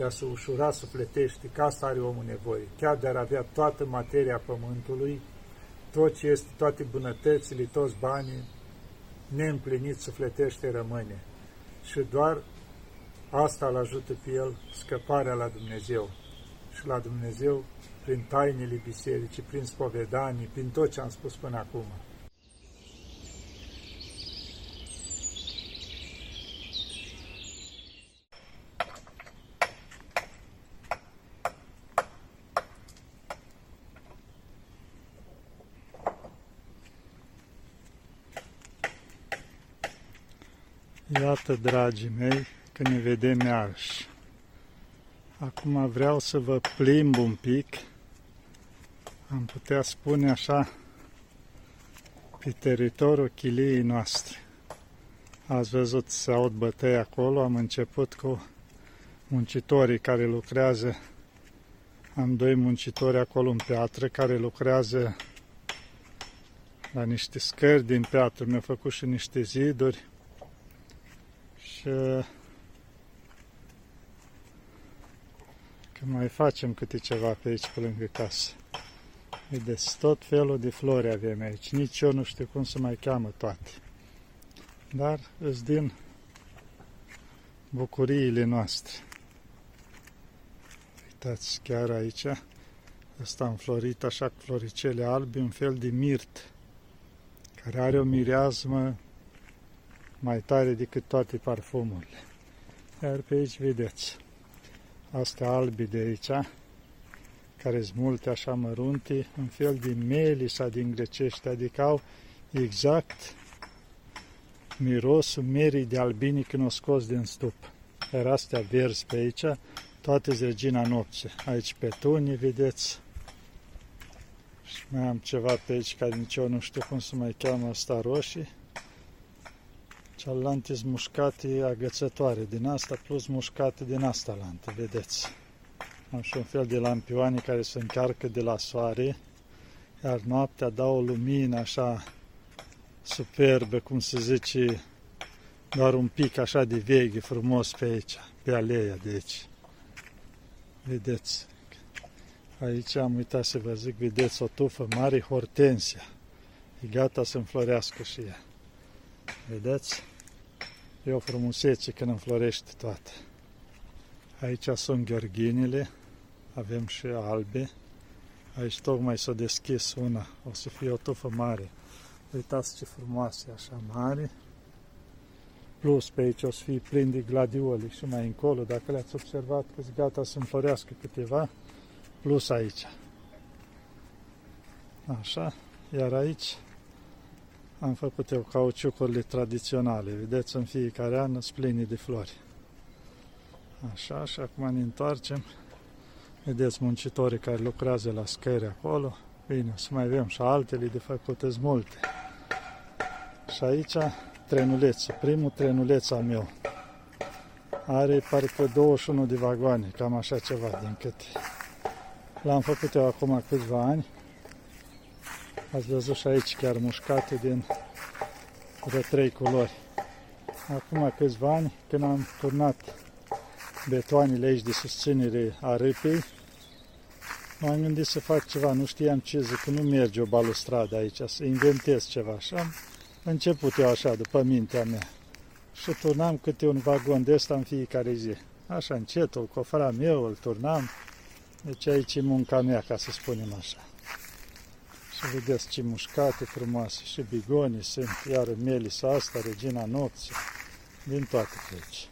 de a se ușura sufletește, că asta are omul nevoie, chiar de a avea toată materia pământului, tot ce este, toate bunătățile, toți banii, neîmplinit sufletește rămâne. Și doar asta îl ajută pe el scăparea la Dumnezeu. Și la Dumnezeu prin tainele bisericii, prin spovedanii, prin tot ce am spus până acum. Iată, dragii mei, că ne vedem iarăși. Acum vreau să vă plimb un pic, am putea spune așa, pe teritoriul chiliei noastre. Ați văzut să aud bătăi acolo, am început cu muncitorii care lucrează, am doi muncitori acolo în piatră care lucrează la niște scări din piatră, mi-au făcut și niște ziduri și că mai facem câte ceva pe aici, pe lângă casă. Vedeți, tot felul de flori avem aici. Nici eu nu știu cum să mai cheamă toate. Dar îți din bucuriile noastre. Uitați, chiar aici, ăsta înflorit așa cu floricele albi, un fel de mirt, care are o mireazmă mai tare decât toate parfumurile. Iar pe aici vedeți, astea albi de aici, care sunt multe așa mărunte, un fel de melisa din grecește, adică au exact mirosul merii de albini când o scos din stup. Iar astea verzi pe aici, toate regina nopții. Aici petunii, vedeți, și mai am ceva pe aici care nici eu nu știu cum se mai cheamă asta roșii. Cealaltă mușcate agățătoare din asta, plus mușcate din asta lantă, vedeți. Am și un fel de lampioane care se încarcă de la soare, iar noaptea dau o lumină așa superbă, cum se zice, doar un pic așa de veche, frumos pe aici, pe aleia de aici. Vedeți, aici am uitat să vă zic, vedeți o tufă mare, hortensia. E gata să înflorească și ea. Vedeți? E o frumusețe când înflorește toată. Aici sunt gheorghinile, avem și albe. Aici tocmai s-a deschis una, o să fie o tufă mare. Uitați ce frumoase, așa mare. Plus pe aici o să fie plin de gladioli și mai încolo, dacă le-ați observat că gata să înflorească câteva, plus aici. Așa, iar aici am făcut eu cauciucurile tradiționale. Vedeți, în fiecare an sunt pline de flori. Așa, și acum ne întoarcem. Vedeți muncitorii care lucrează la scări acolo. Bine, o să mai avem și altele de făcut, multe. Și aici trenulețul, primul trenuleț al meu. Are parcă 21 de vagoane, cam așa ceva din câte. L-am făcut eu acum câțiva ani Ați văzut și aici chiar mușcate din vreo trei culori. Acum câțiva ani, când am turnat betoanele aici de susținere a râpei, m-am gândit să fac ceva, nu știam ce zic, că nu merge o balustradă aici, să inventez ceva. Și am început eu așa, după mintea mea. Și turnam câte un vagon de ăsta în fiecare zi. Așa încetul, cofra meu, îl turnam. Deci aici e munca mea, ca să spunem așa. Și vedeți ce mușcate frumoase și bigoni sunt, iar melisa asta, regina nopții, din toate pe aici.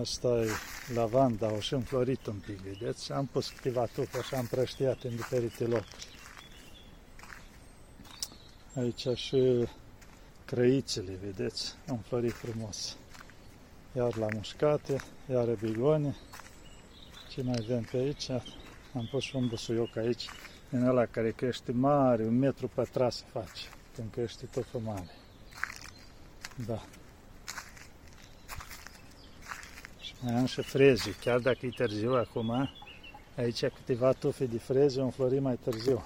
Asta e lavanda, o și înflorit un pic, vedeți? Am pus câteva tufe și am prăștiat în diferite locuri. Aici și crăițele, vedeți? Am florit frumos. Iar la mușcate, iar bigoni. Ce mai avem pe aici? Am pus și un busuioc aici din ăla care crește mare, un metru pătrat se face, când crește tot mare. Da. Și mai am și freze, chiar dacă e târziu acum, aici câteva tufe de freze au înflorit mai târziu.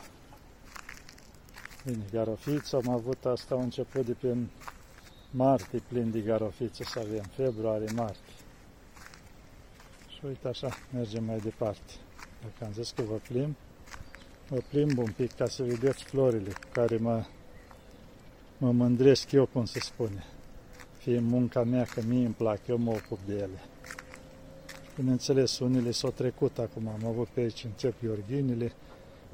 Bine, garofiță, am avut asta a început de prin martie plin de garofiță să avem, februarie, martie. Și uite așa, mergem mai departe. Dacă am zis că vă plimb, mă plimb un pic ca să vedeți florile cu care mă, mă mândresc eu, cum se spune. Fie munca mea, că mie îmi plac, eu mă ocup de ele. Bineînțeles, unele s-au trecut acum, am avut pe aici încep iorghinile,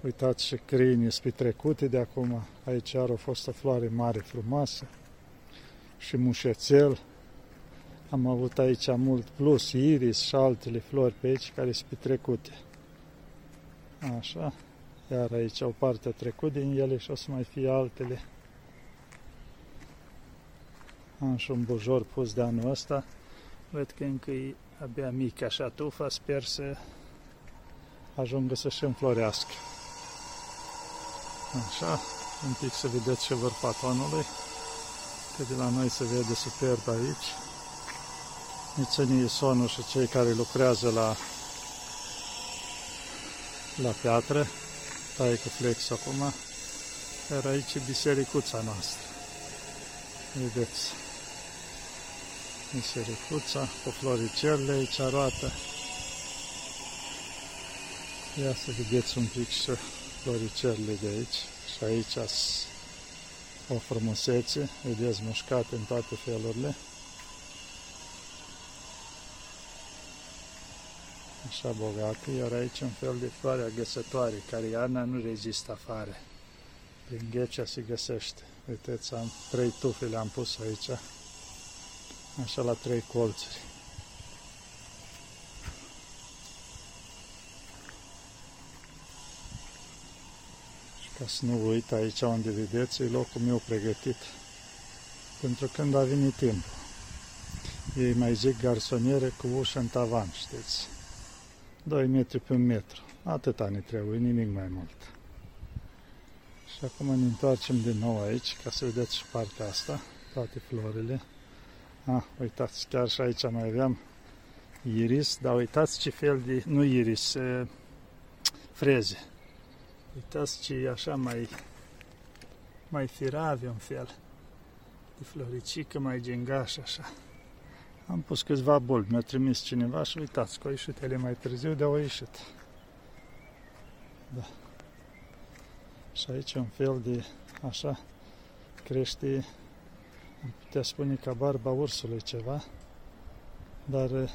uitați și crinii sunt trecute de acum, aici iar a fost o floare mare, frumoasă, și mușețel, am avut aici mult plus, iris și altele flori pe aici care sunt trecute. Așa, iar aici o parte a trecut din ele și o să mai fie altele. Am și un bujor pus de anul ăsta, văd că încă e abia mic așa tufa, sper să ajungă să-și înflorească. Așa, un pic să vedeți și vârfa tonului, că de la noi se vede superb aici. Nițănie Sonu și cei care lucrează la, la piatră, taie cu flex acum, iar aici e bisericuța noastră. Vedeți, bisericuța cu floricelele aici arată. Ia să vedeți un pic și floricelele de aici. Și aici o frumusețe, vedeți mușcate în toate felurile. Așa bogate, iar aici un fel de floare agăsătoare, care iarna nu rezistă afară. Prin ghecea se găsește. Uiteți, am trei tufe le-am pus aici, așa la trei colțuri. Ca să nu uit, aici unde vedeți, e locul meu pregătit pentru când a venit timpul. Ei mai zic garsoniere cu ușă în tavan, știți. 2 metri pe un metru. Atâta ne trebuie, nimic mai mult. Și acum ne întoarcem din nou aici, ca să vedeți și partea asta, toate florile. Ah, uitați, chiar și aici mai aveam iris, dar uitați ce fel de, nu iris, e, freze. Uitați ce e așa mai, mai firave un fel de floricică, mai gengaș așa. Am pus câțiva bulbi, mi-a trimis cineva și uitați că au ieșit ele mai târziu, de au ieșit. Da. Și aici un fel de, așa, crește, am putea spune ca barba ursului ceva, dar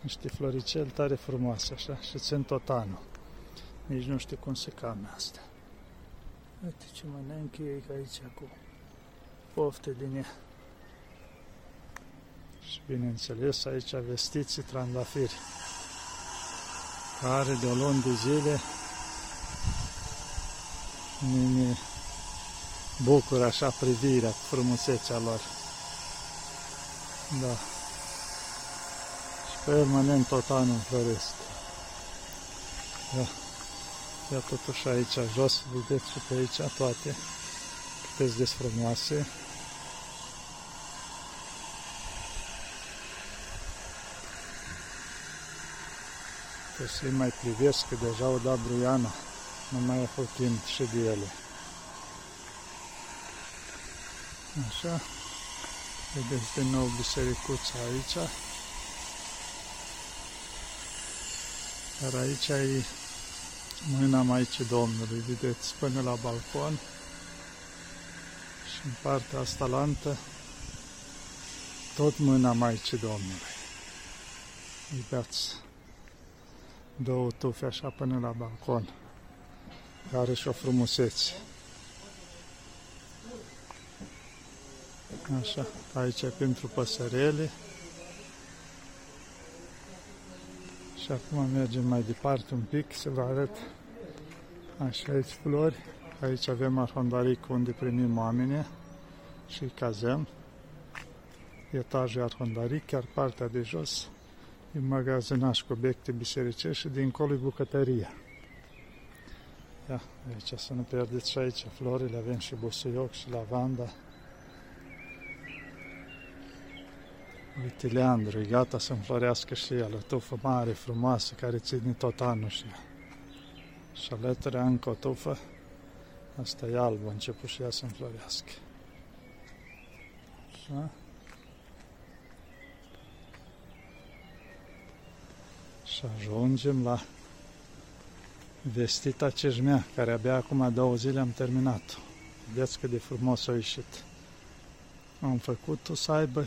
niște floriceli tare frumoase, așa, și țin tot anul. Nici nu știu cum se came asta. Uite ce mănânc eu aici cu pofte din ea. Și bineînțeles aici vestiți trandafiri care de o luni de zile ne bucură așa privirea cu frumusețea lor. Da. Și permanent tot anul floresc. Da. Ia totuși aici jos, vedeți și pe aici toate câteți de frumoase. Trebuie să-i mai privesc, că deja o dat bruiana. Nu mai a fost timp și de ele. Așa. Vedeți din nou bisericuța aici. Iar aici e mâna Maicii Domnului, vedeți, până la balcon. Și în partea asta lantă, tot mâna Maicii Domnului. Uitați două tufe așa până la balcon. Are și o frumusețe. Așa, aici e pentru păsărele. Și acum mergem mai departe un pic să vă arăt. Așa aici flori. Aici avem arhondaric unde primim oameni și cazăm. Etajul arhondaric, chiar partea de jos e magazinaș cu obiecte bisericești și dincolo e bucătăria. Ia, aici să nu pierdeți și aici florile, avem și busuioc și lavanda. Uite, leandru, e gata să înflorească și el, o tufă mare, frumoasă, care ține tot anul și ea. Și alături încă o tufă, asta e albă, a început și ea să înflorească. Așa. Și ajungem la vestita ceșmea, care abia acum două zile am terminat-o. Vedeți cât de frumos a ieșit. Am făcut-o să aibă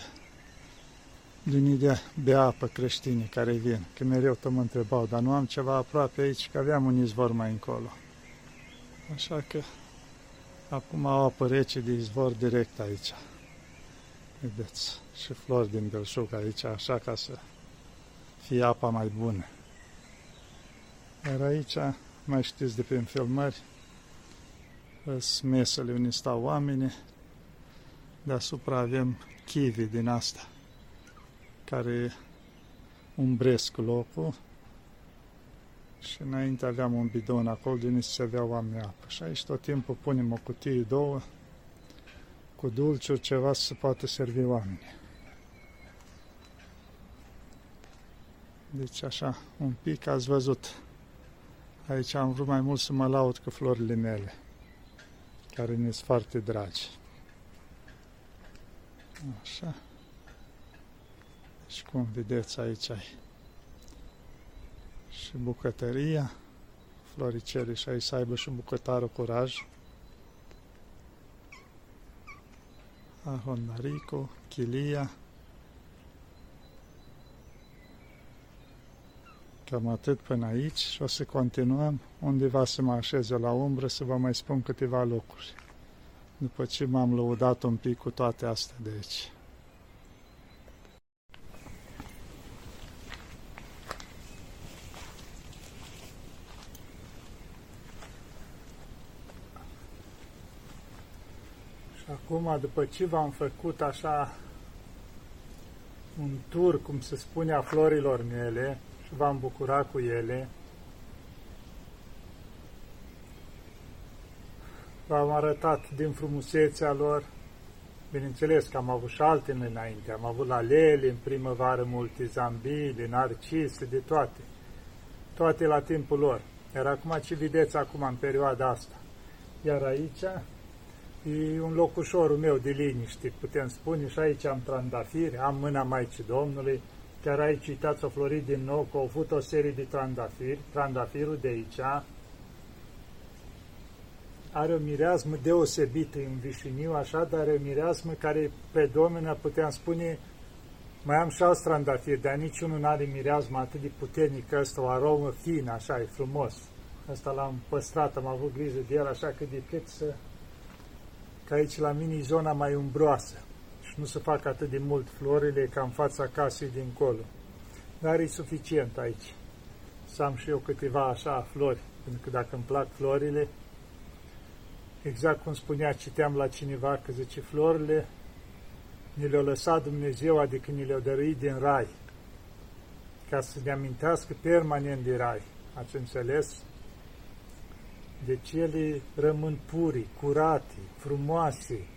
linii de, de apă creștine care vin. Că mereu te mă întrebau, dar nu am ceva aproape aici, că aveam un izvor mai încolo. Așa că acum au apă rece de izvor direct aici. Vedeți, și flori din belșug aici, așa ca să fie apa mai bună. Iar aici, mai știți de prin filmări, sunt mesele unde stau oamenii, deasupra avem chivi din asta, care umbresc locul și înainte aveam un bidon acolo din unde se avea oameni apă. Și aici tot timpul punem o cutie, două, cu dulciuri, ceva să se poată servi oamenii. Deci așa, un pic ați văzut. Aici am vrut mai mult să mă laud cu florile mele, care ne sunt foarte dragi. Așa. Și cum vedeți aici ai și bucătăria, floricele și aici să aibă și bucătarul curaj. Ahondarico, chilia. Cam atât până aici și o să continuăm undeva să mă așez eu la umbră să vă mai spun câteva lucruri. După ce m-am lăudat un pic cu toate astea de aici. Acum, după ce v-am făcut așa un tur, cum se spune, a florilor mele și v-am bucurat cu ele, v-am arătat din frumusețea lor, bineînțeles că am avut și altele înainte, am avut la lele, în primăvară multe zambile, narcise, de toate, toate la timpul lor. Iar acum ce vedeți acum în perioada asta? Iar aici E un loc ușorul meu de liniște, putem spune, și aici am trandafiri, am mâna Maicii Domnului, chiar aici, uitați, o florit din nou, că au avut o serie de trandafiri, trandafirul de aici are o mireasmă deosebită în vișiniu, așa, dar are o mireasmă care predomină, puteam spune, mai am și alți trandafiri, dar niciunul nu are mireasmă atât de puternică, asta o aromă fină, așa, e frumos. Asta l-am păstrat, am avut grijă de el, așa cât de cât să că aici la mine e zona mai umbroasă și nu se fac atât de mult florile ca în fața casei dincolo. Dar e suficient aici să am și eu câteva așa flori, pentru că dacă îmi plac florile, exact cum spunea, citeam la cineva că zice, florile ne le-a lăsat Dumnezeu, adică ne le-a dăruit din rai, ca să ne amintească permanent de rai. Ați înțeles? Deci ele rămân puri, curate, frumoase,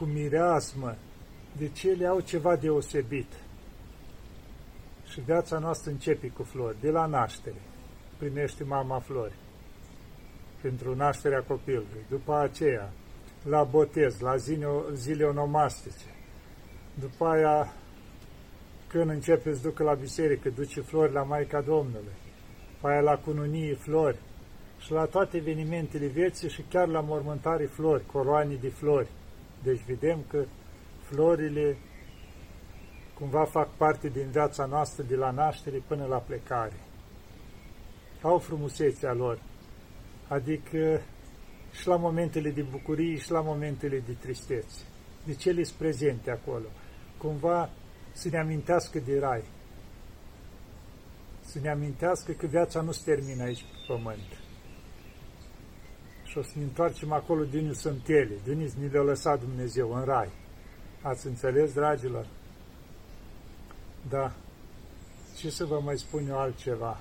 cu mireasmă. Deci ele au ceva deosebit. Și viața noastră începe cu flori, de la naștere. Primește mama flori pentru nașterea copilului. După aceea, la botez, la zile, zile onomastice. După aia, când începe să ducă la biserică, duce flori la Maica Domnului. După aia la cununie flori și la toate evenimentele vieții și chiar la mormântare flori, coroane de flori. Deci vedem că florile cumva fac parte din viața noastră de la naștere până la plecare. Au frumusețea lor, adică și la momentele de bucurie și la momentele de tristețe. De ce le prezente acolo? Cumva să ne amintească de rai. Să ne amintească că viața nu se termină aici pe pământ și o să ne întoarcem acolo din unde sunt ele, din unde ni le-a lăsat Dumnezeu, în rai. Ați înțeles, dragilor? Da. Ce să vă mai spun eu altceva?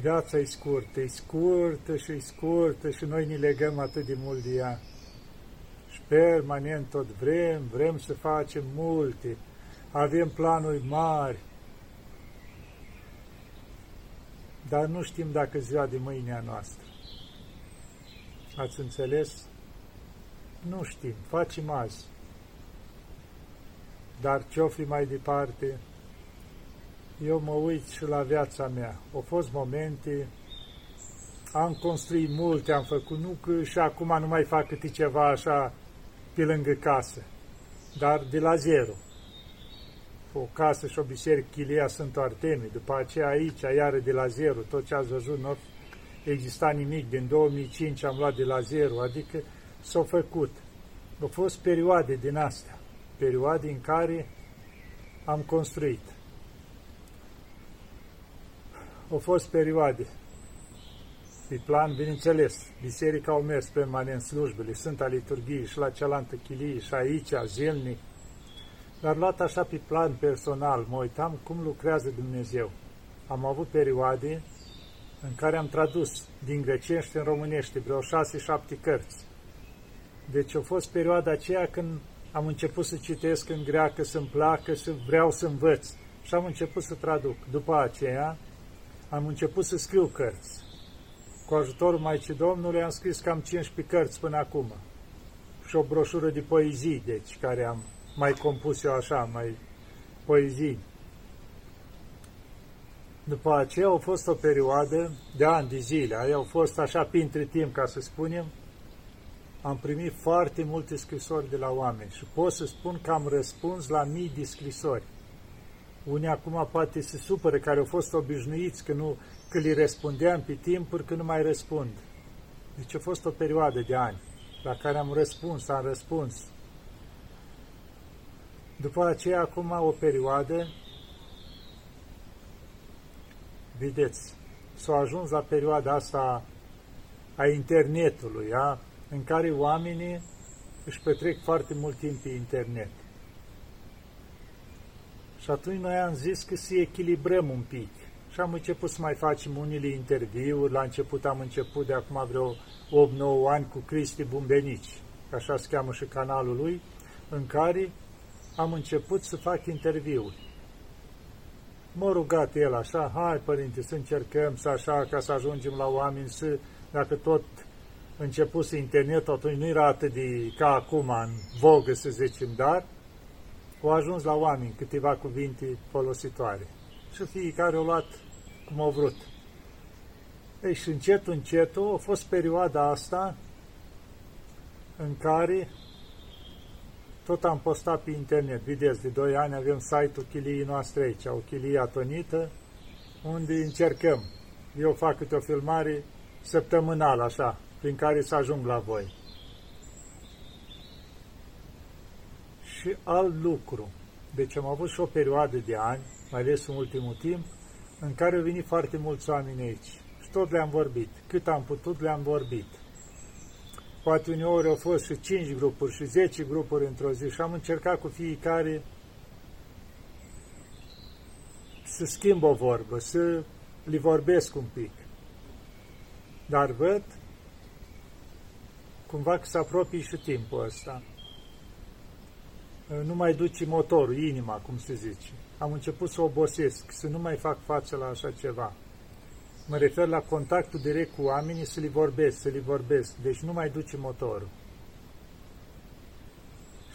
Viața e scurtă, e scurtă și e scurtă și noi ne legăm atât de mult de ea. Și permanent tot vrem, vrem să facem multe, avem planuri mari, dar nu știm dacă ziua de mâine a noastră. Ați înțeles? Nu știm, facem azi. Dar ce-o fi mai departe, eu mă uit și la viața mea. Au fost momente, am construit multe, am făcut, nu că și acum nu mai fac câte ceva așa pe lângă casă, dar de la zero. O casă și o biserică, Chilia Sfântul Artemii, după aceea aici, iară de la zero, tot ce ați văzut, nu exista nimic, din 2005 am luat de la zero, adică s-au făcut. Au fost perioade din astea, perioade în care am construit. Au fost perioade. Pe plan, bineînțeles, biserica au mers permanent slujbele, Sfânta Liturghie și la cealaltă chilie și aici, zilnic, dar luat așa pe plan personal, mă uitam cum lucrează Dumnezeu. Am avut perioade în care am tradus din grecești în românește vreo șase-șapte cărți. Deci a fost perioada aceea când am început să citesc în greacă, să-mi placă, să vreau să învăț. Și am început să traduc. După aceea am început să scriu cărți. Cu ajutorul Maicii Domnului am scris cam 15 cărți până acum. Și o broșură de poezii, deci, care am mai compus eu așa, mai poezii. După aceea au fost o perioadă de ani de zile, aia au fost așa printre timp, ca să spunem, am primit foarte multe scrisori de la oameni și pot să spun că am răspuns la mii de scrisori. Unii acum poate se supără care au fost obișnuiți că, nu, că li răspundeam pe timpuri că nu mai răspund. Deci a fost o perioadă de ani la care am răspuns, am răspuns. După aceea, acum o perioadă, vedeți, s-a ajuns la perioada asta a internetului, a în care oamenii își petrec foarte mult timp pe internet. Și atunci noi am zis că să echilibrăm un pic. Și am început să mai facem unele interviuri. La început am început de acum vreo 8-9 ani cu Cristi Bumbenici, așa se cheamă și canalul lui, în care am început să fac interviuri. M-a rugat el așa, hai părinte, să încercăm să așa, ca să ajungem la oameni, să, dacă tot început internet, atunci nu era atât de ca acum în vogă, să zicem, dar au ajuns la oameni câteva cuvinte folositoare. Și fiecare au luat cum au vrut. Ei, și încet, încet, a fost perioada asta în care tot am postat pe internet. Vedeți, de 2 ani avem site-ul chiliei noastre aici, o chilie atonită, unde încercăm. Eu fac câte o filmare săptămânal, așa, prin care să ajung la voi. Și alt lucru. Deci am avut și o perioadă de ani, mai ales în ultimul timp, în care au venit foarte mulți oameni aici. Și tot le-am vorbit. Cât am putut, le-am vorbit. Poate uneori au fost și 5 grupuri și 10 grupuri într-o zi și am încercat cu fiecare să schimb o vorbă, să li vorbesc un pic. Dar văd cumva că se apropie și timpul ăsta. Nu mai duce motorul, inima, cum se zice. Am început să obosesc, să nu mai fac față la așa ceva. Mă refer la contactul direct cu oamenii, să li vorbesc, să li vorbesc. Deci nu mai duce motorul.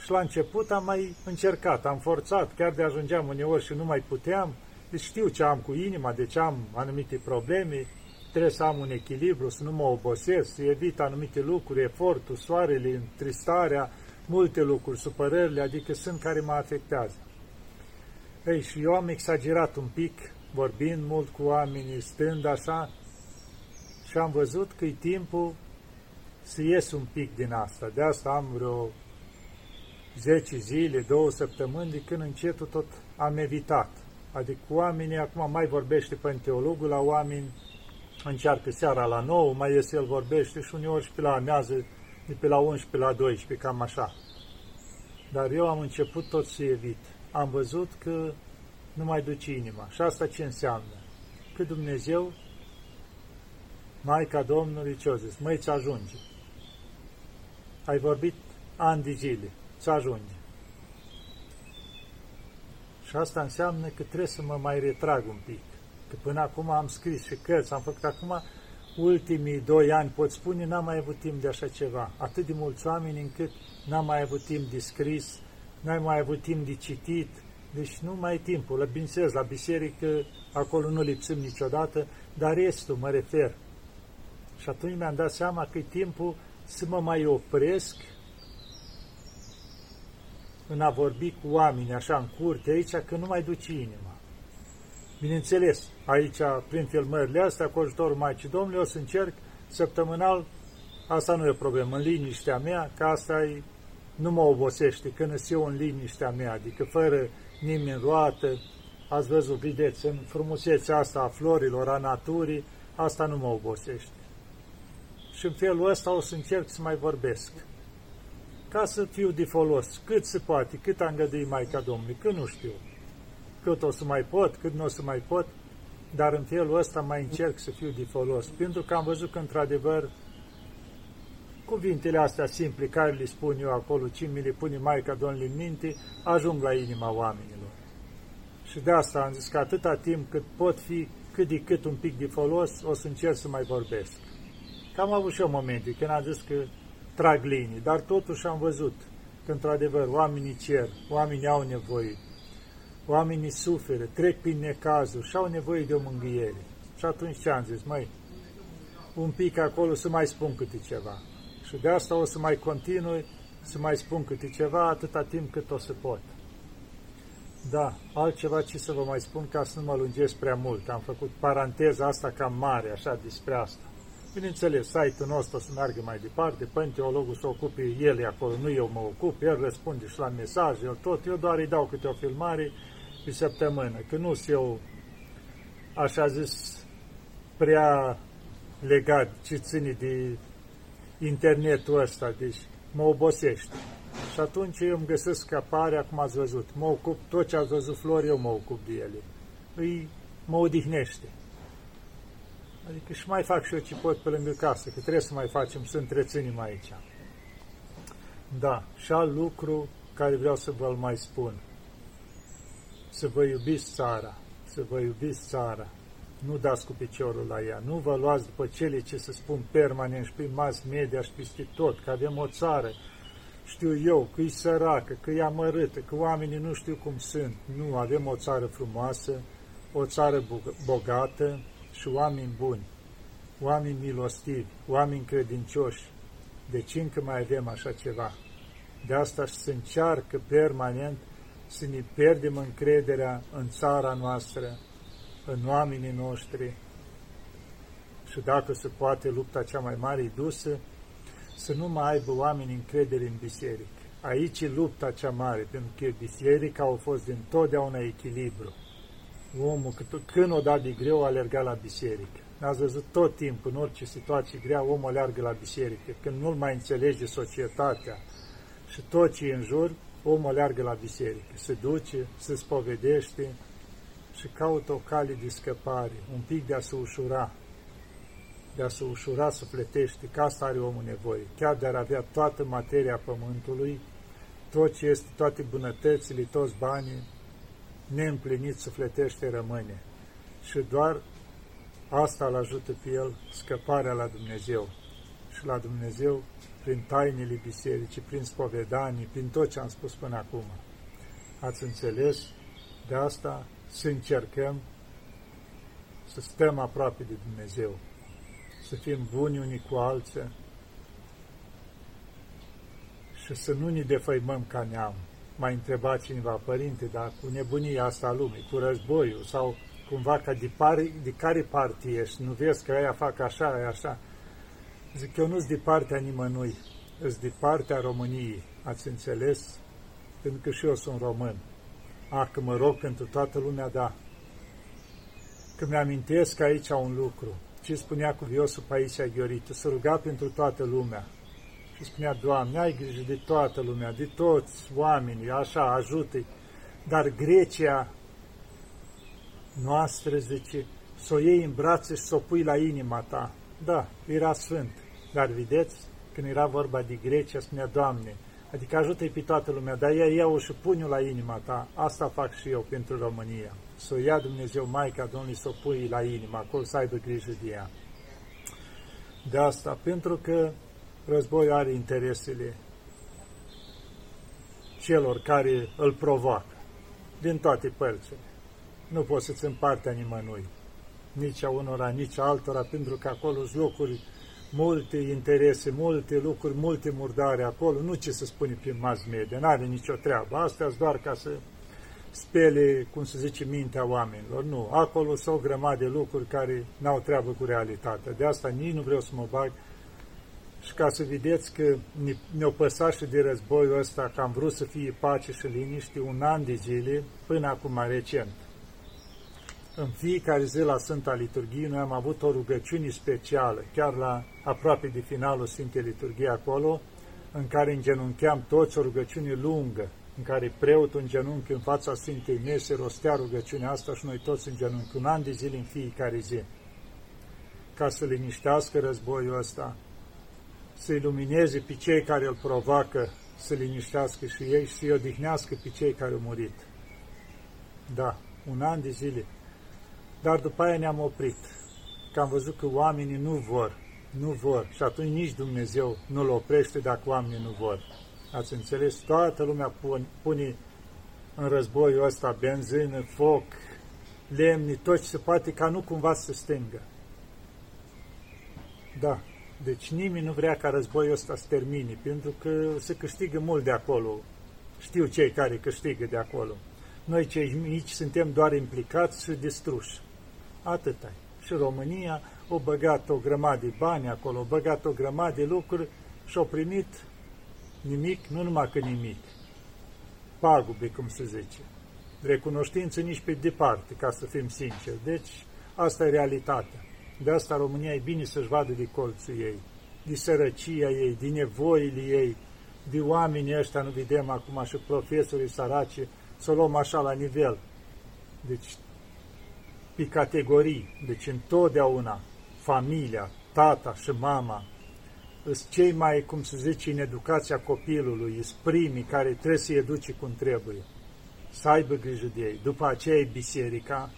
Și la început am mai încercat, am forțat, chiar de ajungeam uneori și nu mai puteam. Deci știu ce am cu inima, de ce am anumite probleme, trebuie să am un echilibru, să nu mă obosesc, să evit anumite lucruri, efortul, soarele, întristarea, multe lucruri, supărările, adică sunt care mă afectează. Ei, și eu am exagerat un pic, vorbind mult cu oamenii, stând așa, și am văzut că e timpul să ies un pic din asta. De asta am vreo 10 zile, două săptămâni, de când încetul tot am evitat. Adică oamenii, acum mai vorbește teologul la oameni, încearcă seara la 9, mai iese el vorbește și uneori și pe la amează, de pe la 11 la 12, cam așa. Dar eu am început tot să evit. Am văzut că nu mai duce inima. Și asta ce înseamnă? Că Dumnezeu, Maica Domnului ce zis? Măi, ți ajunge. Ai vorbit ani de zile, ți ajunge. Și asta înseamnă că trebuie să mă mai retrag un pic. Că până acum am scris și cărți, am făcut acum ultimii doi ani, pot spune, n-am mai avut timp de așa ceva. Atât de mulți oameni încât n-am mai avut timp de scris, n-am mai avut timp de citit, Deci nu mai e timpul, la bineînțeles, la biserică, acolo nu lipsim niciodată, dar restul mă refer. Și atunci mi-am dat seama că e timpul să mă mai opresc în a vorbi cu oameni așa în curte aici, că nu mai duce inima. Bineînțeles, aici, prin filmările astea, cu ajutorul Maicii Domnului, o să încerc săptămânal, asta nu e o problemă, în liniștea mea, că asta e, nu mă obosește, când sunt eu în liniștea mea, adică fără nimeni roată, ați văzut, vedeți, în frumusețea asta a florilor, a naturii, asta nu mă obosește. Și în felul ăsta o să încerc să mai vorbesc. Ca să fiu de folos, cât se poate, cât am gădui Maica Domnului, că nu știu. Cât o să mai pot, cât nu o să mai pot, dar în felul ăsta mai încerc să fiu de folos. Pentru că am văzut că, într-adevăr, cuvintele astea simple care le spun eu acolo, cine mi le pune Maica Domnului în minte, ajung la inima oamenilor. Și de asta am zis că atâta timp cât pot fi cât de cât un pic de folos, o să încerc să mai vorbesc. Că am avut și eu momente când am zis că trag linii, dar totuși am văzut că, într-adevăr, oamenii cer, oamenii au nevoie, oamenii suferă, trec prin necazuri și au nevoie de o mângâiere. Și atunci ce am zis? Măi, un pic acolo să mai spun câte ceva. Și de asta o să mai continui să mai spun câte ceva atâta timp cât o să pot. Da, altceva ce să vă mai spun ca să nu mă lungesc prea mult. Am făcut paranteza asta cam mare, așa, despre asta. Bineînțeles, site-ul nostru o să meargă mai departe, până teologul să ocupe el acolo, nu eu mă ocup, el răspunde și la mesaje, el tot, eu doar îi dau câte o filmare pe săptămână, că nu sunt eu, așa zis, prea legat ce ține de internetul ăsta, deci mă obosește. Și atunci eu îmi găsesc scăpare, cum ați văzut. Mă ocup, tot ce ați văzut flori, eu mă ocup de ele. Îi, mă odihnește. Adică și mai fac și eu ce pot pe lângă casă, că trebuie să mai facem, să întreținem aici. Da, și alt lucru care vreau să vă mai spun. Să vă iubiți țara, să vă iubiți țara, nu dați cu piciorul la ea, nu vă luați după cele ce se spun permanent și prin mass media și peste tot, că avem o țară, știu eu, că e săracă, că e amărâtă, că oamenii nu știu cum sunt. Nu, avem o țară frumoasă, o țară bogată și oameni buni, oameni milostivi, oameni credincioși. Deci încă mai avem așa ceva. De asta și se încearcă permanent să ne pierdem încrederea în țara noastră, în oamenii noștri și dacă se poate lupta cea mai mare e dusă, să nu mai aibă oameni încredere în biserică. Aici e lupta cea mare, pentru că biserica a fost din totdeauna echilibru. Omul, când o dat de greu, alerga la biserică. N-ați văzut tot timpul, în orice situație grea, omul alergă la biserică. Când nu-l mai înțelege societatea și tot ce e în jur, omul alergă la biserică. Se duce, se spovedește, și caută o cale de scăpare, un pic de a se ușura, de a se ușura sufletește, că asta are omul nevoie, chiar de a avea toată materia pământului, tot ce este, toate bunătățile, toți banii, neîmplinit sufletește rămâne. Și doar asta îl ajută pe el scăparea la Dumnezeu. Și la Dumnezeu prin tainele bisericii, prin spovedanii, prin tot ce am spus până acum. Ați înțeles? De asta să încercăm să stăm aproape de Dumnezeu, să fim buni unii cu alții și să nu ne defăimăm ca neam. Mai întreba cineva, părinte, dar cu nebunia asta a lumii, cu războiul sau cumva ca de, pare, de care parte ești, nu vezi că aia fac așa, aia așa. Zic, eu nu-s de partea nimănui, sunt de partea României, ați înțeles? Pentru că și eu sunt român. A, că mă rog pentru toată lumea, da. Că mi-amintesc aici un lucru. Ce spunea cuviosul Paisia Ghioritu, să ruga pentru toată lumea. Și spunea, Doamne, ai grijă de toată lumea, de toți oamenii, așa, ajută-i. Dar Grecia noastră, zice, să o iei în brațe și să o pui la inima ta. Da, era sfânt. Dar vedeți, când era vorba de Grecia, spunea, Doamne, Adică ajută-i pe toată lumea, dar ea ia-o și pune la inima ta. Asta fac și eu pentru România. Să o ia Dumnezeu Maica Domnului să o pui la inima, acolo să aibă grijă de ea. De asta, pentru că războiul are interesele celor care îl provoacă. din toate părțile. Nu poți să-ți împartea nimănui, nici a unora, nici a altora, pentru că acolo sunt locuri multe interese, multe lucruri, multe murdare acolo, nu ce să spune prin mass media, n-are nicio treabă. Astea doar ca să spele, cum se zice, mintea oamenilor. Nu, acolo sunt o grămadă de lucruri care n-au treabă cu realitatea. De asta nici nu vreau să mă bag și ca să vedeți că ne-o păsat și de războiul ăsta, că am vrut să fie pace și liniște un an de zile, până acum recent. În fiecare zi la Sfânta Liturghie noi am avut o rugăciune specială, chiar la aproape de finalul Sfintei Liturghie acolo, în care îngenuncheam toți o rugăciune lungă, în care preotul în genunchi în fața Sfintei Mese rostea rugăciunea asta și noi toți în genunchi, un an de zile în fiecare zi, ca să liniștească războiul ăsta, să ilumineze pe cei care îl provoacă, să liniștească și ei și să-i odihnească pe cei care au murit. Da, un an de zile. Dar după aia ne-am oprit, că am văzut că oamenii nu vor, nu vor. Și atunci nici Dumnezeu nu-l oprește dacă oamenii nu vor. Ați înțeles? Toată lumea pune în războiul ăsta benzină, foc, lemni, tot ce se poate ca nu cumva să stângă. Da, deci nimeni nu vrea ca războiul ăsta să termine, pentru că se câștigă mult de acolo. Știu cei care câștigă de acolo. Noi cei mici suntem doar implicați și distruși. Atât ai. Și România o băgat o grămadă de bani acolo, o băgat o grămadă de lucruri și au primit nimic, nu numai că nimic, pagube, cum se zice. Recunoștință nici pe departe, ca să fim sinceri. Deci, asta e realitatea. De asta România e bine să-și vadă de colțul ei, de sărăcia ei, de nevoile ei, de oamenii ăștia, nu vedem acum și profesorii săraci, să luăm așa la nivel. Deci, pe categorii, deci întotdeauna, familia, tata și mama, sunt cei mai, cum se zice, în educația copilului, sunt primii care trebuie să-i educe cum trebuie, să aibă grijă de ei. După aceea e biserica,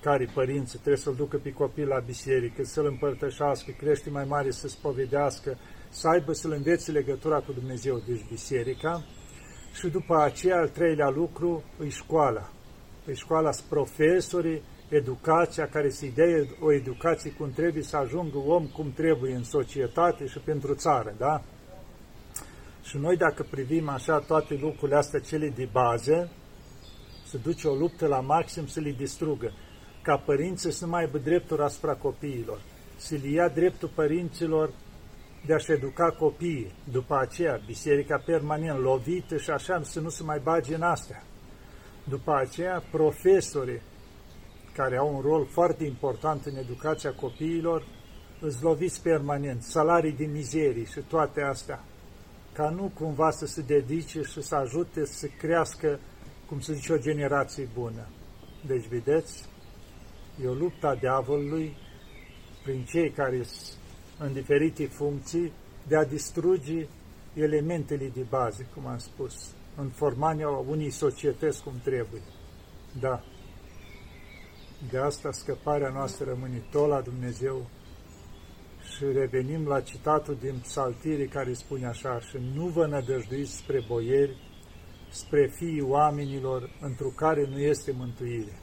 care părinți trebuie să-l ducă pe copil la biserică, să-l împărtășească, crește mai mare să spovedească, să aibă să-l învețe legătura cu Dumnezeu, deci biserica. Și după aceea, al treilea lucru, e școala. E școala sunt profesorii, educația care să-i dea o educație cum trebuie să ajungă om cum trebuie în societate și pentru țară, da? Și noi dacă privim așa toate lucrurile astea, cele de bază, se duce o luptă la maxim să le distrugă ca părinții să nu mai aibă drepturi asupra copiilor, să le ia dreptul părinților de a-și educa copiii. După aceea, biserica permanent lovită și așa să nu se mai bage în astea. După aceea, profesorii care au un rol foarte important în educația copiilor, îți loviți permanent, salarii de mizerii și toate astea, ca nu cumva să se dedice și să ajute să crească, cum se zice, o generație bună. Deci, vedeți, E o luptă a diavolului prin cei care sunt în diferite funcții de a distruge elementele de bază, cum am spus, în formarea unei societăți cum trebuie. Da. De asta scăparea noastră rămâne tot la Dumnezeu și revenim la citatul din psaltire care spune așa, și nu vă nădăjduiți spre boieri, spre fiii oamenilor, întru care nu este mântuire.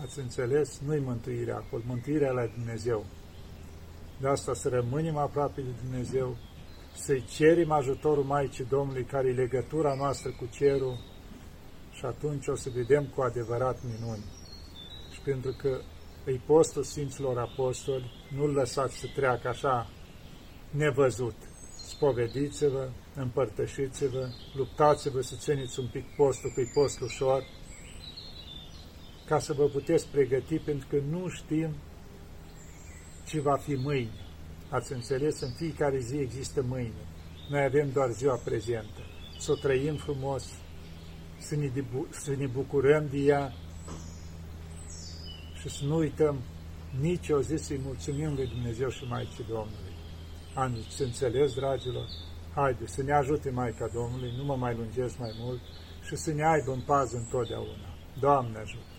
Ați înțeles? Nu-i mântuirea acolo, mântuirea la Dumnezeu. De asta să rămânem aproape de Dumnezeu, să-i cerem ajutorul Maicii Domnului, care e legătura noastră cu cerul, și atunci o să vedem cu adevărat minuni. Și pentru că îi postul Sfinților Apostoli, nu-l lăsați să treacă așa nevăzut. Spovediți-vă, împărtășiți-vă, luptați-vă să țineți un pic postul, că e post ușor, ca să vă puteți pregăti, pentru că nu știm ce va fi mâine. Ați înțeles? În fiecare zi există mâine. Noi avem doar ziua prezentă. Să o trăim frumos, să ne, să ne bucurăm de ea și să nu uităm nici o zi să-i mulțumim lui Dumnezeu și Maicii Domnului. Ani, să înțeles, dragilor? Haide, să ne ajute Maica Domnului, nu mă mai lungesc mai mult și să ne aibă în pază întotdeauna. Doamne ajută!